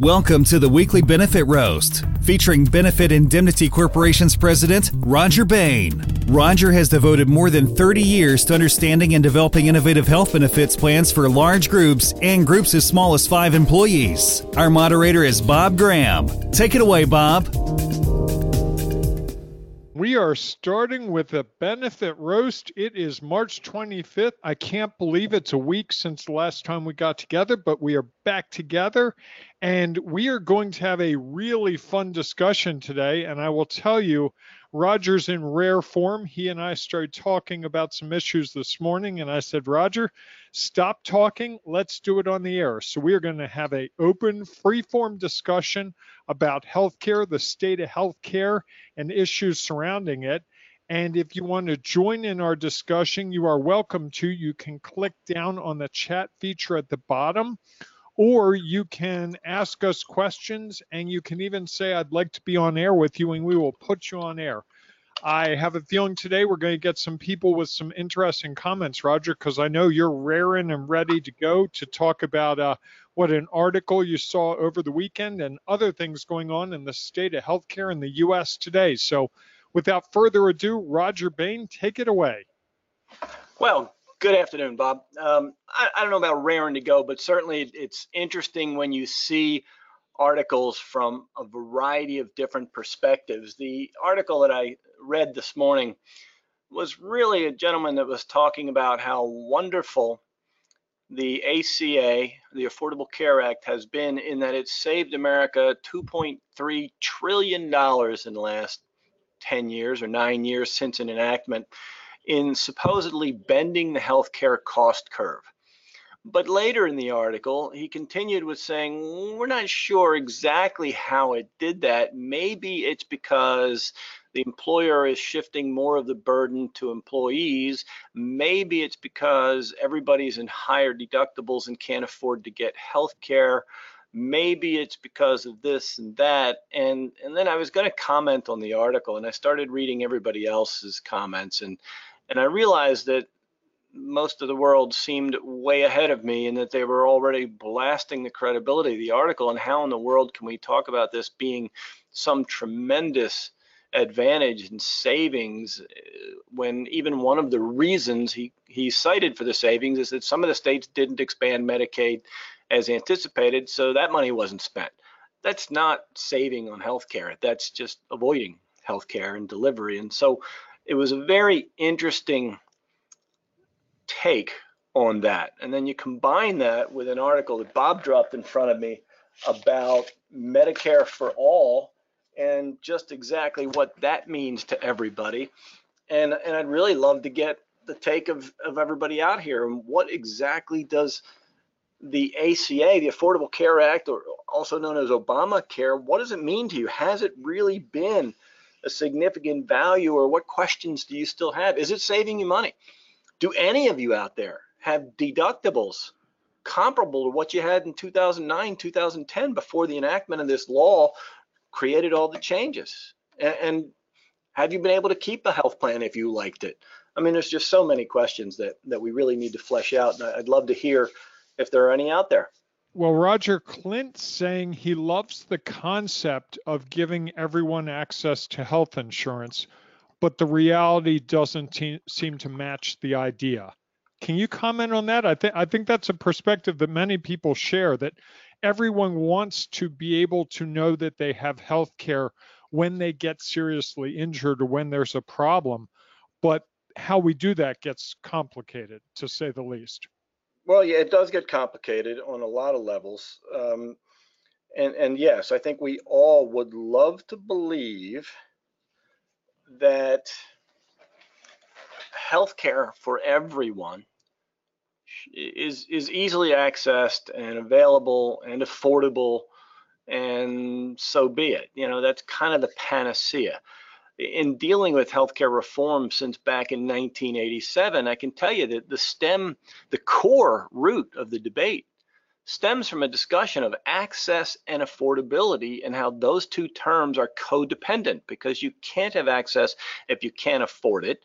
Welcome to the weekly Benefit Roast, featuring Benefit Indemnity Corporation's president, Rodger Bayne. Rodger has devoted more than 30 years to understanding and developing innovative health benefits plans for large groups and groups as small as five employees. Our moderator is Bob Graham. Take it away, Bob. We are starting with a benefit roast. It is March 25th. I can't believe it's a week since the last time we got together, but we are back together and we are going to have a really fun discussion today. And I will tell you, Rodger's in rare form. He and I started talking about some issues this morning, and I said, Rodger, stop talking. Let's do it on the air. So we are going to have a open, free-form discussion about healthcare, the state of healthcare, and issues surrounding it. And if you want to join in our discussion, you are welcome to. You can click down on the chat feature at the bottom or you can ask us questions and you can even say, I'd like to be on air with you, and we will put you on air. I have a feeling today we're going to get some people with some interesting comments, Rodger, because I know you're raring and ready to go to talk about uh, what an article you saw over the weekend and other things going on in the state of healthcare in the U.S. today. So, without further ado, Rodger Bayne, take it away. Well, Good afternoon, Bob. Um, I, I, don't know about raring to go, but certainly it's interesting when you see articles from a variety of different perspectives. The article that I read this morning was really a gentleman that was talking about how wonderful the ACA, the Affordable Care Act, has been in that it's saved America $2.3 trillion in the last 10 years or nine years since an enactment in supposedly bending the healthcare cost curve. But later in the article, he continued with saying, We're not sure exactly how it did that. Maybe it's because the employer is shifting more of the burden to employees. Maybe it's because everybody's in higher deductibles and can't afford to get health care. Maybe it's because of this and that. And, and then I was going to comment on the article and I started reading everybody else's comments. And and I realized that most of the world seemed way ahead of me and that they were already blasting the credibility of the article. And how in the world can we talk about this being some tremendous advantage and savings uh, when even one of the reasons he, he cited for the savings is that some of the states didn't expand Medicaid as anticipated, so that money wasn't spent. That's not saving on healthcare. That's just avoiding healthcare and delivery. And so it was a very interesting take on that. And then you combine that with an article that Bob dropped in front of me about Medicare for all and just exactly what that means to everybody. And, and I'd really love to get the take of, of everybody out here and what exactly does the ACA, the Affordable Care Act, or also known as Obamacare, what does it mean to you? Has it really been a significant value or what questions do you still have? Is it saving you money? Do any of you out there have deductibles comparable to what you had in 2009, 2010 before the enactment of this law created all the changes? And, and have you been able to keep a health plan if you liked it? I mean, there's just so many questions that, that we really need to flesh out. And I'd love to hear if there are any out there. Well, Rodger Clint saying he loves the concept of giving everyone access to health insurance, but the reality doesn't te- seem to match the idea. Can you comment on that? I think I think that's a perspective that many people share that everyone wants to be able to know that they have health care when they get seriously injured or when there's a problem, but how we do that gets complicated to say the least. Well, yeah, it does get complicated on a lot of levels. Um, and, and yes, I think we all would love to believe that healthcare for everyone is is easily accessed and available and affordable and so be it you know that's kind of the panacea in dealing with healthcare reform since back in 1987, I can tell you that the stem, the core root of the debate stems from a discussion of access and affordability and how those two terms are codependent because you can't have access if you can't afford it.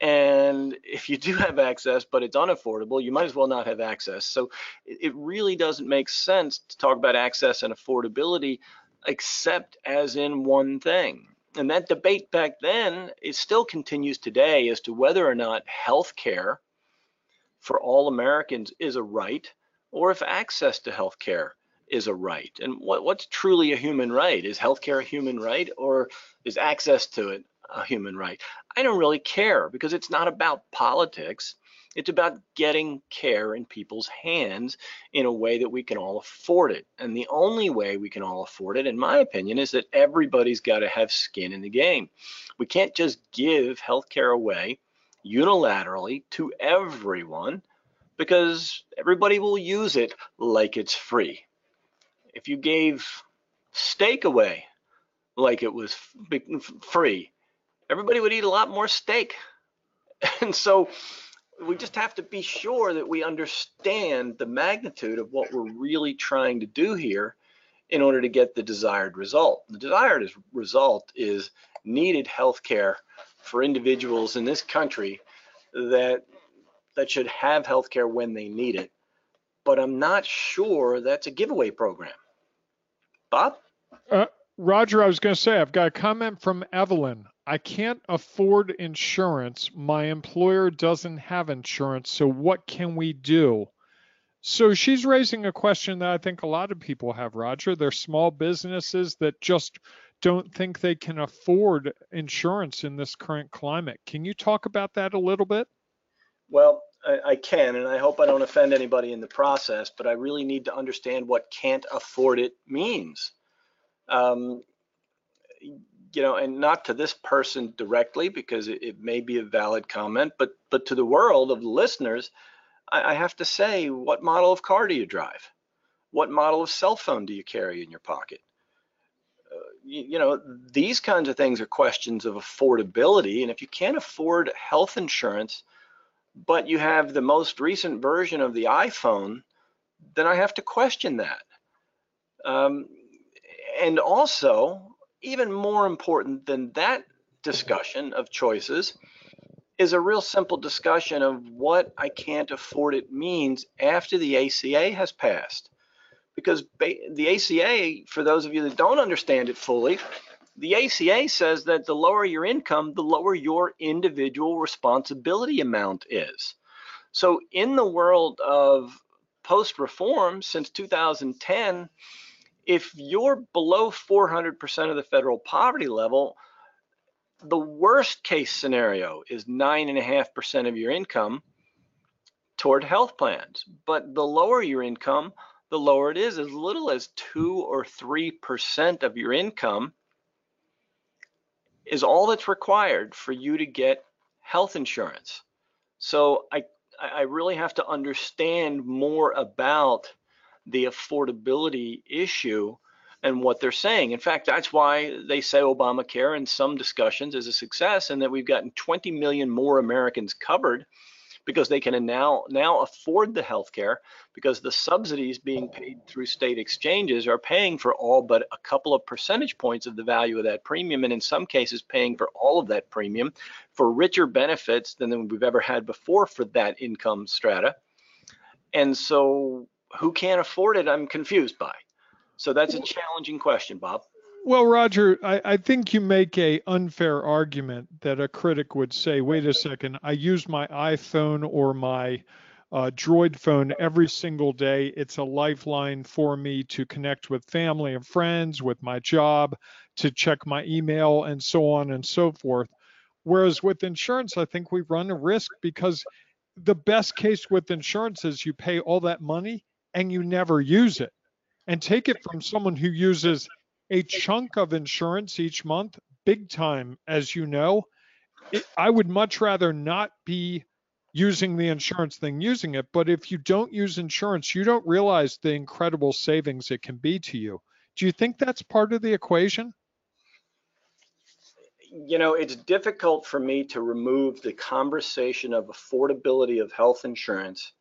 And if you do have access, but it's unaffordable, you might as well not have access. So it really doesn't make sense to talk about access and affordability except as in one thing. And that debate back then, it still continues today as to whether or not health care for all Americans is a right or if access to health care is a right. And what, what's truly a human right? Is healthcare a human right or is access to it a human right? I don't really care because it's not about politics. It's about getting care in people's hands in a way that we can all afford it. And the only way we can all afford it, in my opinion, is that everybody's got to have skin in the game. We can't just give healthcare away unilaterally to everyone because everybody will use it like it's free. If you gave steak away like it was free, everybody would eat a lot more steak. And so we just have to be sure that we understand the magnitude of what we're really trying to do here in order to get the desired result. The desired result is needed health care for individuals in this country that that should have health care when they need it. But I'm not sure that's a giveaway program. Bob? Uh, Rodger, I was going to say, I've got a comment from Evelyn. I can't afford insurance. My employer doesn't have insurance. So what can we do? So she's raising a question that I think a lot of people have, Rodger. They're small businesses that just don't think they can afford insurance in this current climate. Can you talk about that a little bit? Well, I, I, can, and I hope I don't offend anybody in the process, but I really need to understand what can't afford it means. Um, you know, and not to this person directly because it, it, may be a valid comment, but but to the world of listeners, I, I have to say, what model of car do you drive? What model of cell phone do you carry in your pocket? Uh, you, know, these kinds of things are questions of affordability, and if you can't afford health insurance, but you have the most recent version of the iPhone, then I have to question that. Um, and also, even more important than that discussion of choices is a real simple discussion of what I can't afford it means after the ACA has passed. Because the ACA, for those of you that don't understand it fully, the ACA says that the lower your income, the lower your individual responsibility amount is. So, in the world of post reform since 2010, if you're below 400% of the federal poverty level, the worst case scenario is 9.5% of your income toward health plans. But the lower your income, the lower it is, as little as 2 or 3% of your income is all that's required for you to get health insurance. So I, I really have to understand more about the affordability issue and what they're saying. In fact, that's why they say Obamacare in some discussions is a success and that we've gotten 20 million more Americans covered because they can now now afford the health care because the subsidies being paid through state exchanges are paying for all but a couple of percentage points of the value of that premium and in some cases paying for all of that premium for richer benefits than we've ever had before for that income strata. And so who can't afford it, I'm confused by. So that's a challenging question, Bob. Well, Rodger, I, I, think you make a unfair argument that a critic would say, wait a second, I use my iPhone or my uh, Droid phone every single day. It's a lifeline for me to connect with family and friends, with my job, to check my email, and so on and so forth. Whereas with insurance, I think we run a risk because the best case with insurance is you pay all that money and you never use it. And take it from someone who uses a chunk of insurance each month, big time, as you know. It, I would much rather not be using the insurance than using it. But if you don't use insurance, you don't realize the incredible savings it can be to you. Do you think that's part of the equation? You know, it's difficult for me to remove the conversation of affordability of health insurance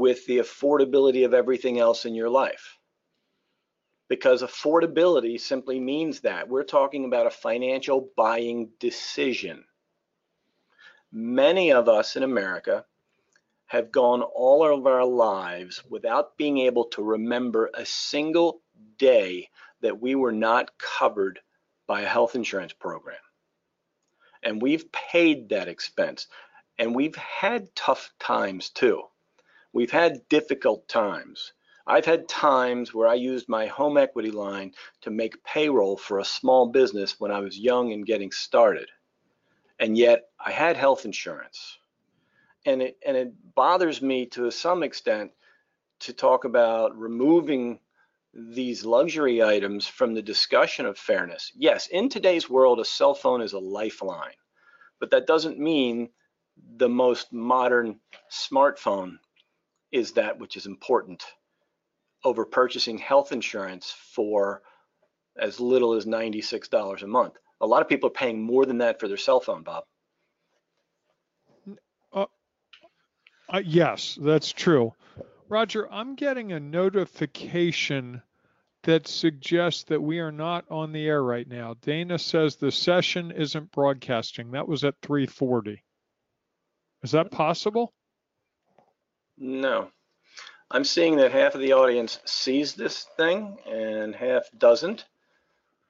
with the affordability of everything else in your life because affordability simply means that we're talking about a financial buying decision. Many of us in America have gone all of our lives without being able to remember a single day that we were not covered by a health insurance program. And we've paid that expense. And we've had tough times too. We've had difficult times. I've had times where I used my home equity line to make payroll for a small business when I was young and getting started. And yet I had health insurance and it and it bothers me to some extent to talk about removing these luxury items from the discussion of fairness. Yes, in today's world, a cell phone is a lifeline, but that doesn't mean the most modern smartphone is that which is important over purchasing health insurance for as little as $96 a month. A lot of people are paying more than that for their cell phone, Bob. Uh, yes, that's true. Rodger, I'm getting a notification that suggests that we are not on the air right now. Dana says the session isn't broadcasting. That was at 340. Is that possible? No. I'm seeing that half of the audience sees this thing and half doesn't.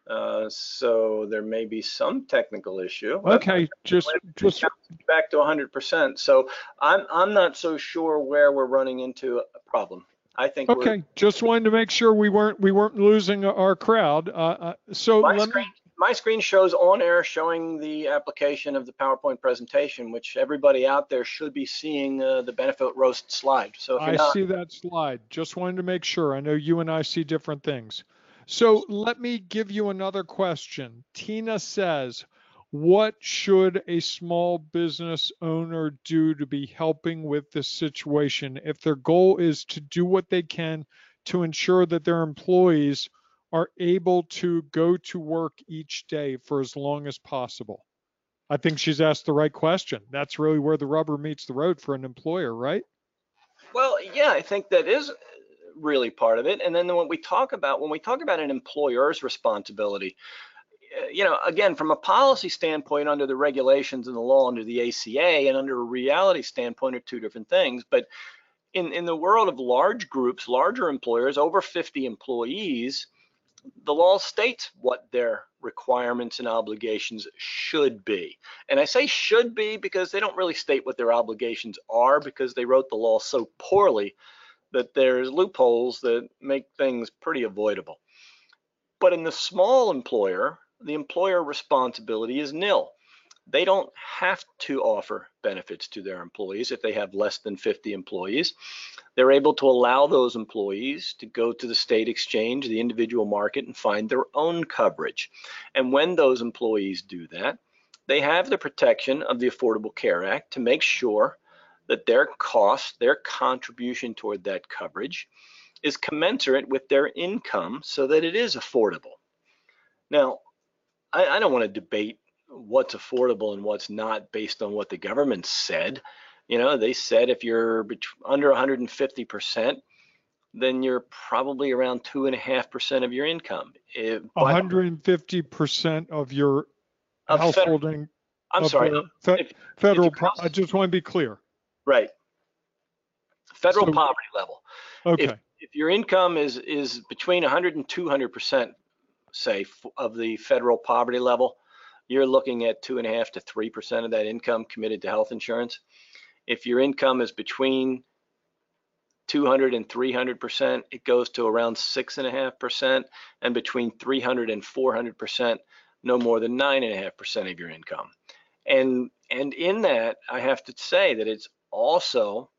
Uh, so there may be some technical issue. Okay, just just back to 100%. So I'm I'm not so sure where we're running into a problem. I think. Okay, just wanted to make sure we weren't we weren't losing our crowd. Uh, uh, so my screen, me... my screen shows on air showing the application of the PowerPoint presentation, which everybody out there should be seeing uh, the benefit roast slide. So I not... see that slide. Just wanted to make sure. I know you and I see different things. So let me give you another question. Tina says, what should a small business owner do to be helping with this situation if their goal is to do what they can to ensure that their employees are able to go to work each day for as long as possible? I think she's asked the right question. That's really where the rubber meets the road for an employer, right? Well, yeah, I think that is really part of it. And then when we talk about when we talk about an employer's responsibility, eh, you know, again, from a policy standpoint, under the regulations and the law under the ACA, and under a reality standpoint, are two different things. But in in the world of large groups, larger employers, over 50 employees, the law states what their requirements and obligations should be. And I say should be because they don't really state what their obligations are because they wrote the law so poorly that there's loopholes that make things pretty avoidable. But in the small employer, the employer responsibility is nil. They don't have to offer benefits to their employees if they have less than 50 employees. They're able to allow those employees to go to the state exchange, the individual market, and find their own coverage. And when those employees do that, they have the protection of the Affordable Care Act to make sure that their cost, their contribution toward that coverage is commensurate with their income so that it is affordable. Now, I, I don't want to debate what's affordable and what's not based on what the government said. You know, they said if you're under 150%, then you're probably around two and a half percent of your income. If, 150% of your of householding. I'm sorry. Fe- if, federal. If I just want to be clear. Right. Federal so, poverty level. Okay. If, if your income is is between 100 and 200 percent, say, of the federal poverty level, you're looking at two and a half to three percent of that income committed to health insurance. If your income is between 200 and 300 percent, it goes to around six and a half percent, and between 300 and 400 percent, no more than nine and a half percent of your income. And and in that, I have to say that it's also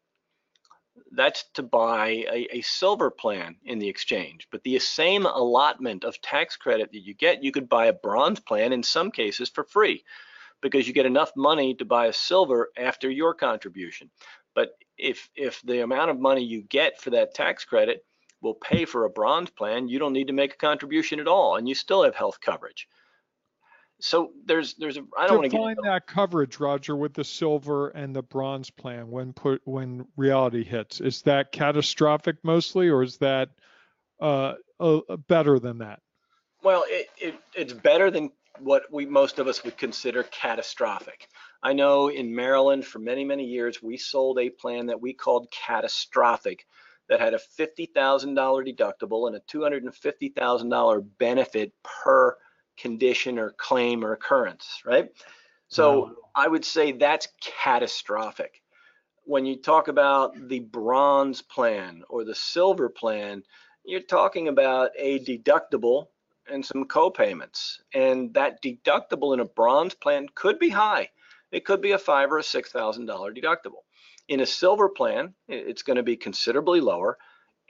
that's to buy a, a, silver plan in the exchange. But the same allotment of tax credit that you get, you could buy a bronze plan in some cases for free because you get enough money to buy a silver after your contribution. But if if the amount of money you get for that tax credit will pay for a bronze plan, you don't need to make a contribution at all and you still have health coverage so there's there's a I don't want to define that coverage, Rodger, with the silver and the bronze plan when put when reality hits. Is that catastrophic mostly, or is that uh, uh, better than that? Well, it, it it's better than what we most of us would consider catastrophic. I know in Maryland for many, many years, we sold a plan that we called catastrophic that had a $50,000 deductible and a $250,000 benefit per condition or claim or occurrence, right? So wow. I would say that's catastrophic. When you talk about the bronze plan or the silver plan, you're talking about a deductible and some co-payments. And that deductible in a bronze plan could be high. It could be a five or a six thousand dollar deductible. In a silver plan, it's going to be considerably lower.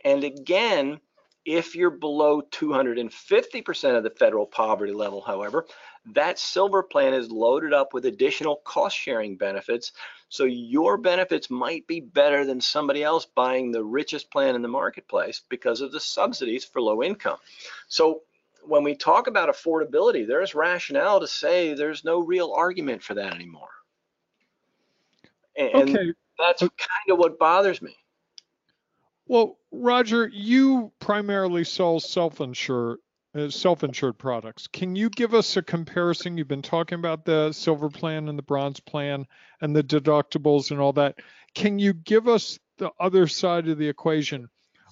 And again, if you're below 250% of the federal poverty level, however, that silver plan is loaded up with additional cost sharing benefits. So your benefits might be better than somebody else buying the richest plan in the marketplace because of the subsidies for low income. So when we talk about affordability, there's rationale to say there's no real argument for that anymore. And okay. that's kind of what bothers me. Well, Rodger, you primarily sell self-insured uh, self-insured products. Can you give us a comparison? You've been talking about the silver plan and the bronze plan and the deductibles and all that. Can you give us the other side of the equation?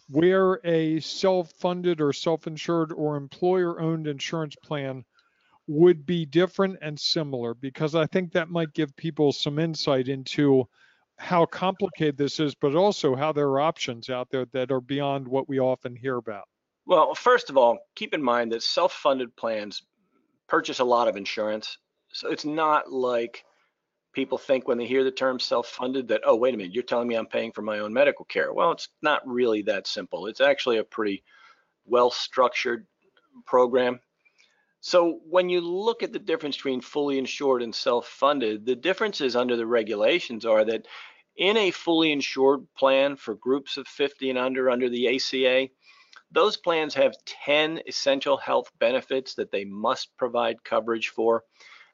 where a self-funded or self-insured or employer-owned insurance plan would be different and similar because I think that might give people some insight into how complicated this is, but also how there are options out there that are beyond what we often hear about. Well, first of all, keep in mind that self-funded plans purchase a lot of insurance. So it's not like people think when they hear the term self-funded that, oh, wait a minute, you're telling me I'm paying for my own medical care. Well, it's not really that simple. It's actually a pretty well-structured program. So when you look at the difference between fully insured and self-funded, the differences under the regulations are that in a fully insured plan for groups of 50 and under under the ACA, those plans have 10 essential health benefits that they must provide coverage for.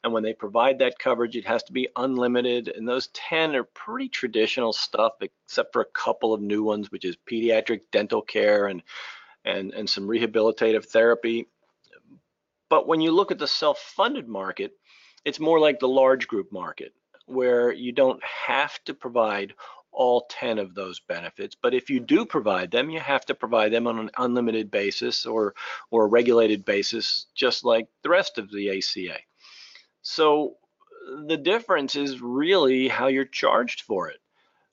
And when they provide that coverage, it has to be unlimited. And those 10 are pretty traditional stuff, except for a couple of new ones, which is pediatric dental care and, and, and some rehabilitative therapy. But when you look at the self-funded market, it's more like the large group market, where you don't have to provide all 10 of those benefits. But if you do provide them, you have to provide them on an unlimited basis or, or a regulated basis, just like the rest of the ACA. So the difference is really how you're charged for it.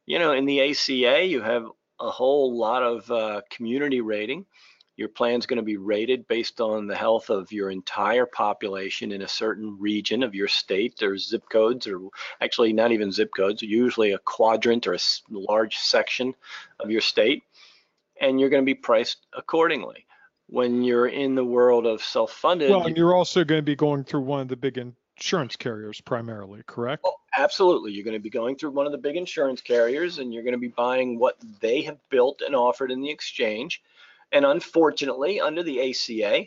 You know, in the ACA, you have a whole lot of uh, community rating. Your plan's going to be rated based on the health of your entire population in a certain region of your state. There's zip codes, or actually not even zip codes, usually a quadrant or a large section of your state, and you're going to be priced accordingly. When you're in the world of self-funded, well, and you're also going to be going through one of the big insurance carriers primarily, correct? Oh, absolutely. You're going to be going through one of the big insurance carriers and you're going to be buying what they have built and offered in the exchange. And unfortunately, under the ACA,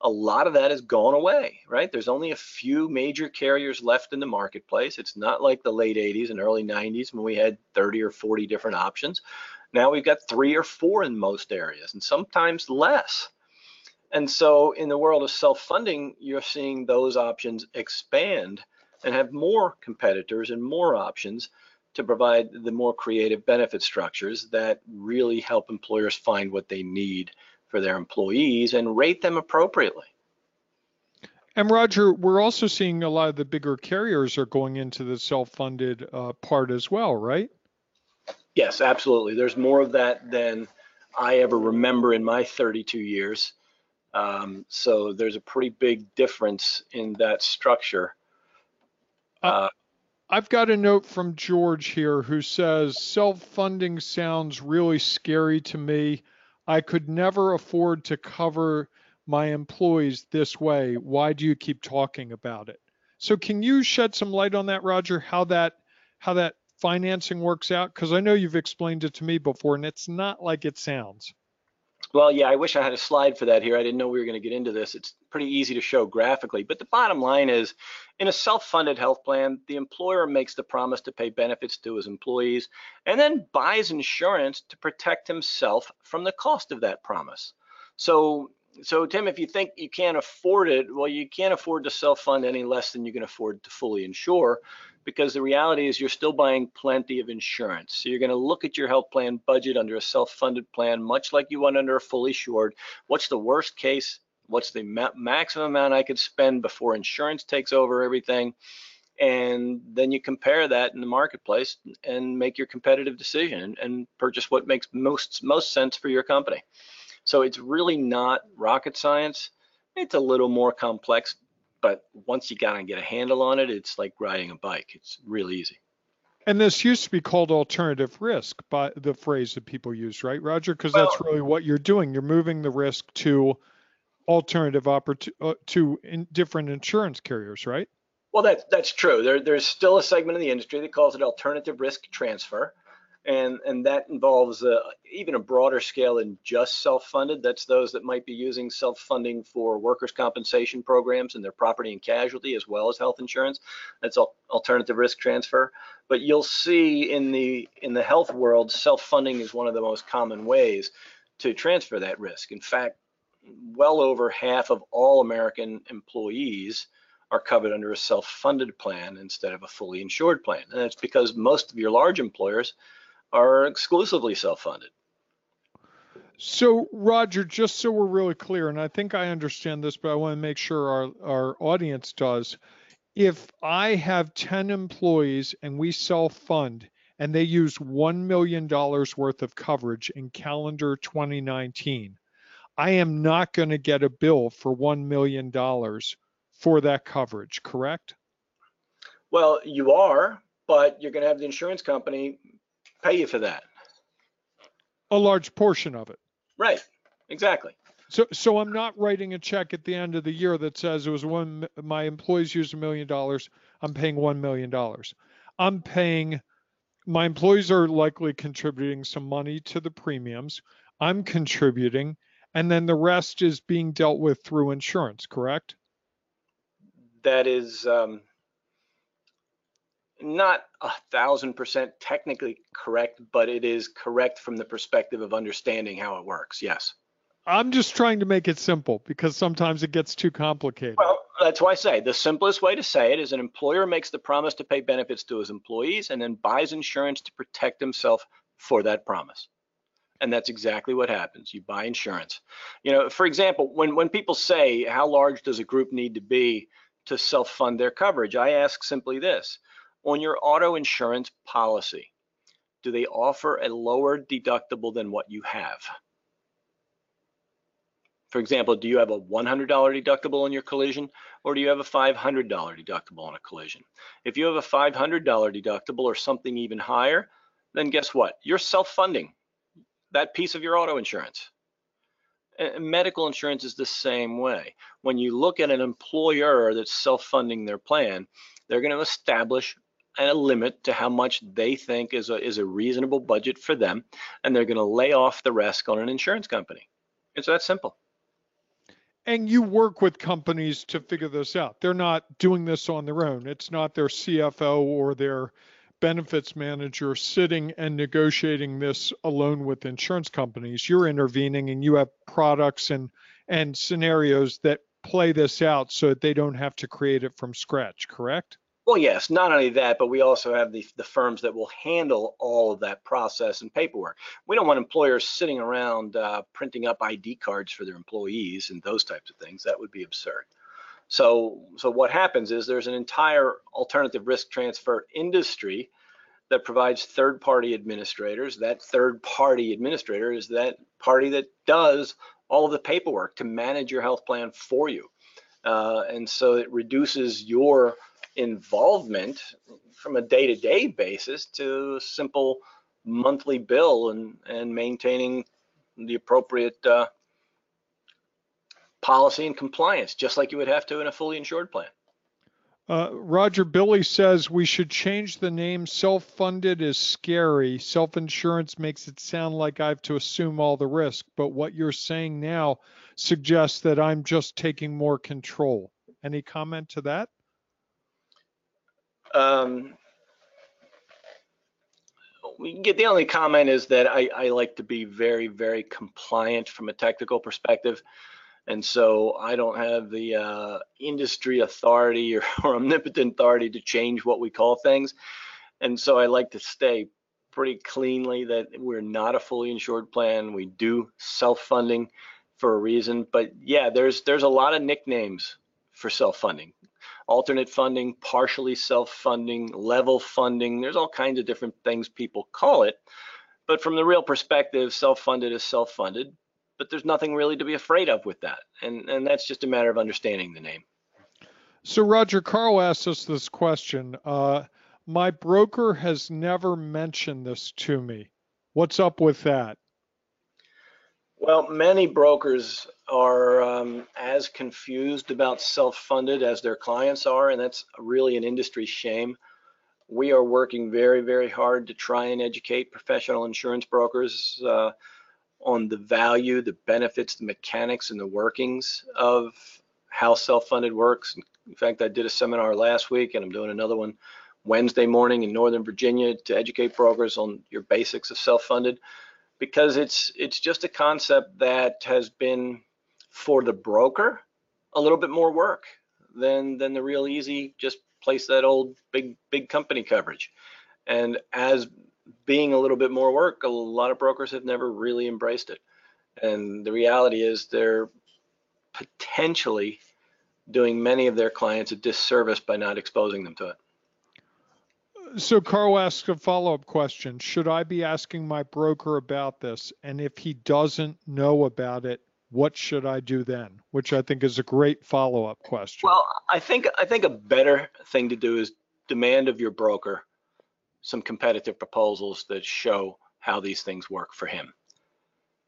a lot of that has gone away, right? There's only a few major carriers left in the marketplace. It's not like the late 80s and early 90s when we had 30 or 40 different options. Now we've got three or four in most areas and sometimes less. And so in the world of self-funding, you're seeing those options expand and have more competitors and more options to provide the more creative benefit structures that really help employers find what they need for their employees and rate them appropriately. And Rodger, we're also seeing a lot of the bigger carriers are going into the self-funded uh, part as well, right? Yes, absolutely. There's more of that than I ever remember in my 32 years. Um, so there's a pretty big difference in that structure. Uh, uh, I've got a note from George here who says self-funding sounds really scary to me. I could never afford to cover my employees this way. Why do you keep talking about it? So can you shed some light on that, Rodger? How that how that financing works out? Because I know you've explained it to me before, and it's not like it sounds. Well, yeah, I wish I had a slide for that here. I didn't know we were going to get into this. It's pretty easy to show graphically, but the bottom line is in a self-funded health plan, the employer makes the promise to pay benefits to his employees and then buys insurance to protect himself from the cost of that promise. So, so Tim, if you think you can't afford it, well, you can't afford to self-fund any less than you can afford to fully insure because the reality is you're still buying plenty of insurance. So you're going to look at your health plan budget under a self-funded plan, much like you would under a fully insured. What's the worst case? What's the ma maximum amount I could spend before insurance takes over everything? And then you compare that in the marketplace and make your competitive decision and, and purchase what makes most most sense for your company. So it's really not rocket science. It's a little more complex, but once you got to get a handle on it, it's like riding a bike. It's really easy. And this used to be called alternative risk, by the phrase that people use, right, Rodger? Because well, that's really what you're doing. You're moving the risk to alternative opportu- uh, to in different insurance carriers, right? Well, that's that's true. There, there's still a segment of the industry that calls it alternative risk transfer and and that involves uh, even a broader scale than just self-funded. That's those that might be using self-funding for workers' compensation programs and their property and casualty as well as health insurance. That's alternative risk transfer. But you'll see in the in the health world, self-funding is one of the most common ways to transfer that risk. In fact, well over half of all American employees are covered under a self-funded plan instead of a fully insured plan. And that's because most of your large employers are exclusively self-funded. So, Rodger, just so we're really clear, and I think I understand this, but I want to make sure our, our audience does. If I have 10 employees and we self fund and they use $1 million worth of coverage in calendar 2019, I am not going to get a bill for $1 million for that coverage, correct? Well, you are, but you're going to have the insurance company pay you for that. A large portion of it. Right. Exactly. So, so I'm not writing a check at the end of the year that says it was one. My employees used a million dollars. I'm paying one million dollars. I'm paying. My employees are likely contributing some money to the premiums. I'm contributing, and then the rest is being dealt with through insurance. Correct? That is um, not a thousand percent technically correct, but it is correct from the perspective of understanding how it works. Yes. I'm just trying to make it simple because sometimes it gets too complicated. Well, that's why I say the simplest way to say it is an employer makes the promise to pay benefits to his employees and then buys insurance to protect himself for that promise. And that's exactly what happens. You buy insurance. You know, for example, when when people say how large does a group need to be to self-fund their coverage, I ask simply this on your auto insurance policy, do they offer a lower deductible than what you have? For example, do you have a $100 deductible on your collision or do you have a $500 deductible on a collision? If you have a $500 deductible or something even higher, then guess what? You're self-funding that piece of your auto insurance. And medical insurance is the same way. When you look at an employer that's self-funding their plan, they're going to establish and a limit to how much they think is a, is a reasonable budget for them, and they're going to lay off the rest on an insurance company. It's that simple. And you work with companies to figure this out. They're not doing this on their own. It's not their CFO or their benefits manager sitting and negotiating this alone with insurance companies. You're intervening and you have products and and scenarios that play this out so that they don't have to create it from scratch, correct? Well, yes, not only that, but we also have the, the firms that will handle all of that process and paperwork. We don't want employers sitting around uh, printing up ID cards for their employees and those types of things. That would be absurd. So, so what happens is there's an entire alternative risk transfer industry that provides third-party administrators. That third-party administrator is that party that does all of the paperwork to manage your health plan for you. Uh, and so it reduces your involvement from a day-to-day basis to simple monthly bill and and maintaining the appropriate uh, policy and compliance, just like you would have to in a fully insured plan. Uh, Rodger Billy says we should change the name. Self-funded is scary. Self-insurance makes it sound like I have to assume all the risk, but what you're saying now suggests that I'm just taking more control. Any comment to that? Um, the only comment is that I, I like to be very, very compliant from a technical perspective. And so I don't have the uh, industry authority or, or omnipotent authority to change what we call things. And so I like to stay pretty cleanly that we're not a fully insured plan. We do self-funding for a reason. But yeah, there's there's a lot of nicknames for self-funding. Alternate funding, partially self-funding, level funding. There's all kinds of different things people call it. But from the real perspective, self-funded is self-funded but there's nothing really to be afraid of with that. And, and that's just a matter of understanding the name. So Rodger Carl asked us this question. Uh, my broker has never mentioned this to me. What's up with that? Well, many brokers are um, as confused about self-funded as their clients are, and that's really an industry shame. We are working very, very hard to try and educate professional insurance brokers uh, on the value, the benefits, the mechanics, and the workings of how self-funded works. In fact, I did a seminar last week, and I'm doing another one Wednesday morning in Northern Virginia to educate brokers on your basics of self-funded, because it's it's just a concept that has been for the broker a little bit more work than than the real easy just place that old big big company coverage. And as being a little bit more work, a lot of brokers have never really embraced it. And the reality is they're potentially doing many of their clients a disservice by not exposing them to it. So Carl asks a follow-up question. Should I be asking my broker about this? And if he doesn't know about it, what should I do then? Which I think is a great follow-up question. Well, I think I think a better thing to do is demand of your broker some competitive proposals that show how these things work for him.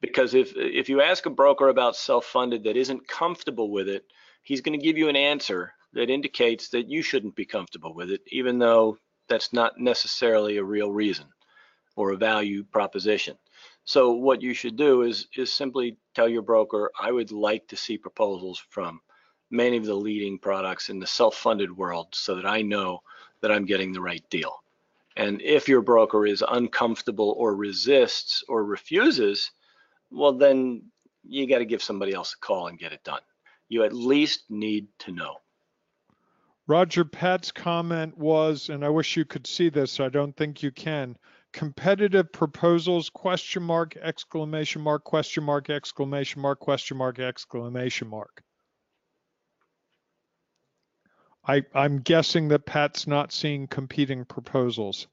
Because if if you ask a broker about self-funded that isn't comfortable with it, he's going to give you an answer that indicates that you shouldn't be comfortable with it, even though that's not necessarily a real reason or a value proposition. So what you should do is is simply tell your broker, I would like to see proposals from many of the leading products in the self-funded world so that I know that I'm getting the right deal. And if your broker is uncomfortable or resists or refuses, well, then you got to give somebody else a call and get it done. You at least need to know. Rodger Pat's comment was, and I wish you could see this, I don't think you can. Competitive proposals, question mark, exclamation mark, question mark, exclamation mark, question mark, exclamation mark. I, I'm guessing that Pat's not seeing competing proposals.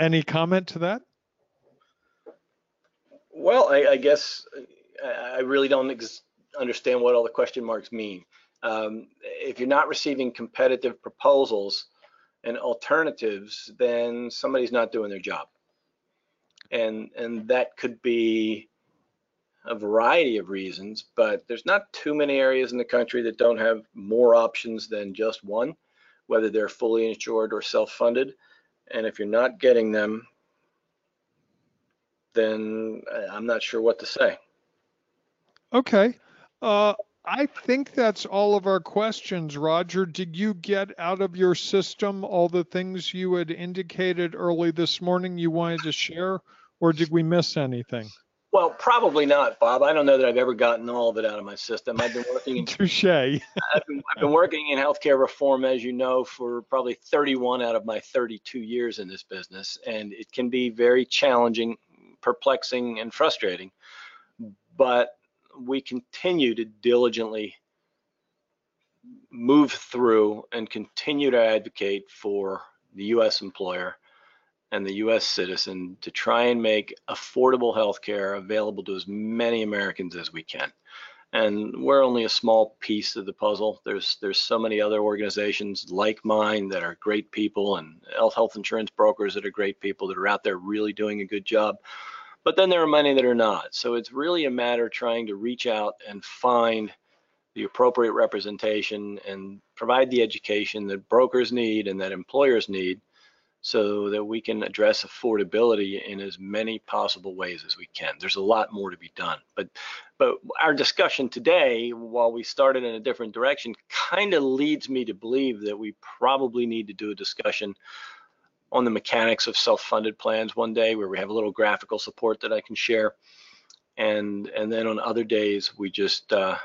Any comment to that? Well, I, I guess I really don't understand what all the question marks mean. Um, if you're not receiving competitive proposals and alternatives, then somebody's not doing their job. And, and that could be a variety of reasons, but there's not too many areas in the country that don't have more options than just one, whether they're fully insured or self-funded. And if you're not getting them, then I'm not sure what to say. Okay. Uh, I think that's all of our questions. Rodger, did you get out of your system all the things you had indicated early this morning you wanted to share, or did we miss anything? Well, probably not, Bob. I don't know that I've ever gotten all of it out of my system. I've been working in touche. I've, been, I've been working in healthcare reform, as you know, for probably 31 out of my 32 years in this business, and it can be very challenging, perplexing, and frustrating. But we continue to diligently move through and continue to advocate for the U.S. employer and the US citizen to try and make affordable health care available to as many Americans as we can. And we're only a small piece of the puzzle. There's there's so many other organizations like mine that are great people and health health insurance brokers that are great people that are out there really doing a good job. But then there are many that are not. So it's really a matter of trying to reach out and find the appropriate representation and provide the education that brokers need and that employers need so that we can address affordability in as many possible ways as we can. There's a lot more to be done, but but our discussion today, while we started in a different direction, kind of leads me to believe that we probably need to do a discussion on the mechanics of self-funded plans one day where we have a little graphical support that I can share and and then on other days we just uh,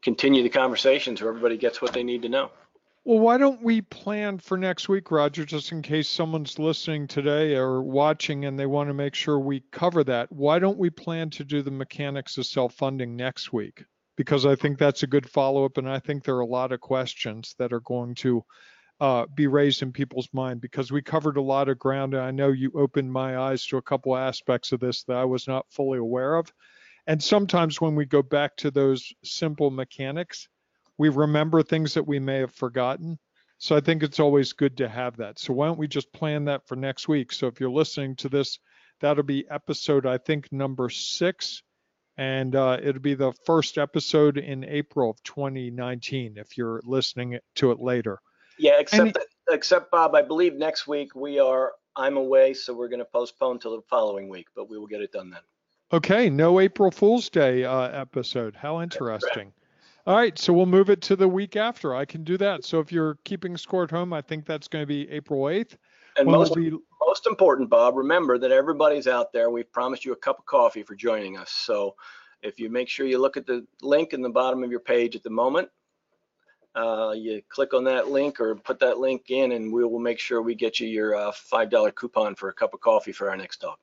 continue the conversations where everybody gets what they need to know. Well, why don't we plan for next week, Rodger, just in case someone's listening today or watching and they want to make sure we cover that? Why don't we plan to do the mechanics of self funding next week? Because I think that's a good follow up, and I think there are a lot of questions that are going to uh, be raised in people's mind because we covered a lot of ground. And I know you opened my eyes to a couple aspects of this that I was not fully aware of. And sometimes when we go back to those simple mechanics, we remember things that we may have forgotten. So I think it's always good to have that. So why don't we just plan that for next week? So if you're listening to this, that'll be episode, I think, number six. And uh, it'll be the first episode in April of 2019 if you're listening to it later. Yeah, except that, except Bob, I believe next week we are I'm away, so we're going to postpone till the following week, but we will get it done then. Okay, no April Fool's Day uh, episode. How interesting. All right, so we'll move it to the week after. I can do that. So if you're keeping score at home, I think that's going to be April 8th. And most, be... most important, Bob, remember that everybody's out there. We've promised you a cup of coffee for joining us. So if you make sure you look at the link in the bottom of your page at the moment, uh, you click on that link or put that link in and we will make sure we get you your uh, $5 coupon for a cup of coffee for our next talk.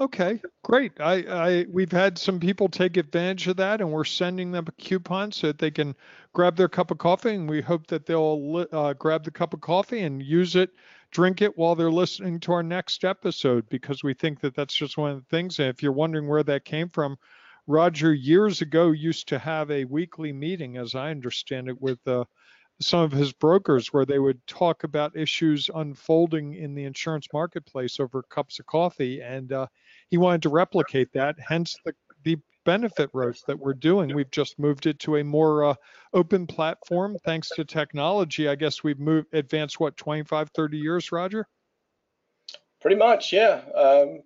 Okay, great. I, I we've had some people take advantage of that, and we're sending them a coupon so that they can grab their cup of coffee, and we hope that they'll uh, grab the cup of coffee and use it, drink it while they're listening to our next episode, because we think that that's just one of the things. And if you're wondering where that came from, Rodger years ago used to have a weekly meeting, as I understand it, with uh, some of his brokers where they would talk about issues unfolding in the insurance marketplace over cups of coffee. And uh, he wanted to replicate that, hence the, the benefit roast that we're doing. We've just moved it to a more uh, open platform thanks to technology. I guess we've moved advanced what 25, 30 years, Rodger? Pretty much, yeah. Um,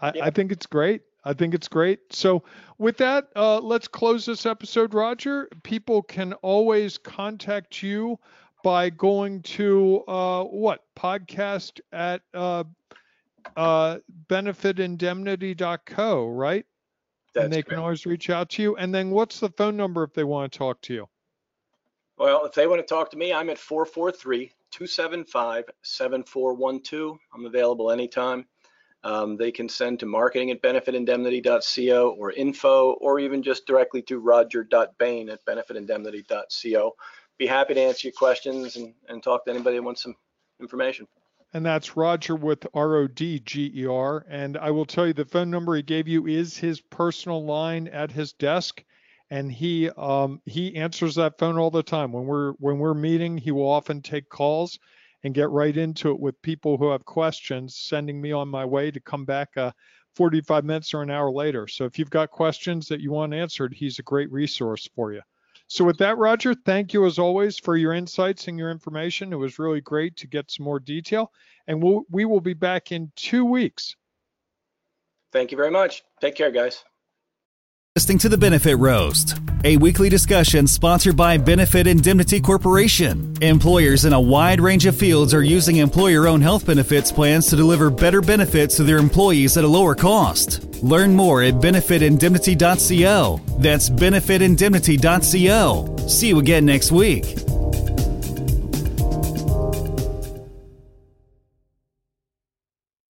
I, yeah. I think it's great. I think it's great. So, with that, uh, let's close this episode, Rodger. People can always contact you by going to uh, what podcast at uh, uh, benefitindemnity.co, right? That's and they correct. can always reach out to you. And then, what's the phone number if they want to talk to you? Well, if they want to talk to me, I'm at 443 275 7412. I'm available anytime um, they can send to marketing at benefitindemnity.co or info, or even just directly to rodger.bayne at benefitindemnity.co. Be happy to answer your questions and, and talk to anybody that wants some information. And that's Rodger with R O D G E R. And I will tell you the phone number he gave you is his personal line at his desk. And he um, he answers that phone all the time. When we're when we're meeting, he will often take calls and get right into it with people who have questions, sending me on my way to come back uh, 45 minutes or an hour later. So if you've got questions that you want answered, he's a great resource for you. So with that, Rodger, thank you as always for your insights and your information. It was really great to get some more detail, and we'll, we will be back in two weeks. Thank you very much. Take care, guys. Listening to the Benefit Roast, a weekly discussion sponsored by Benefit Indemnity Corporation. Employers in a wide range of fields are using employer owned health benefits plans to deliver better benefits to their employees at a lower cost. Learn more at benefitindemnity.co. That's benefitindemnity.co. See you again next week.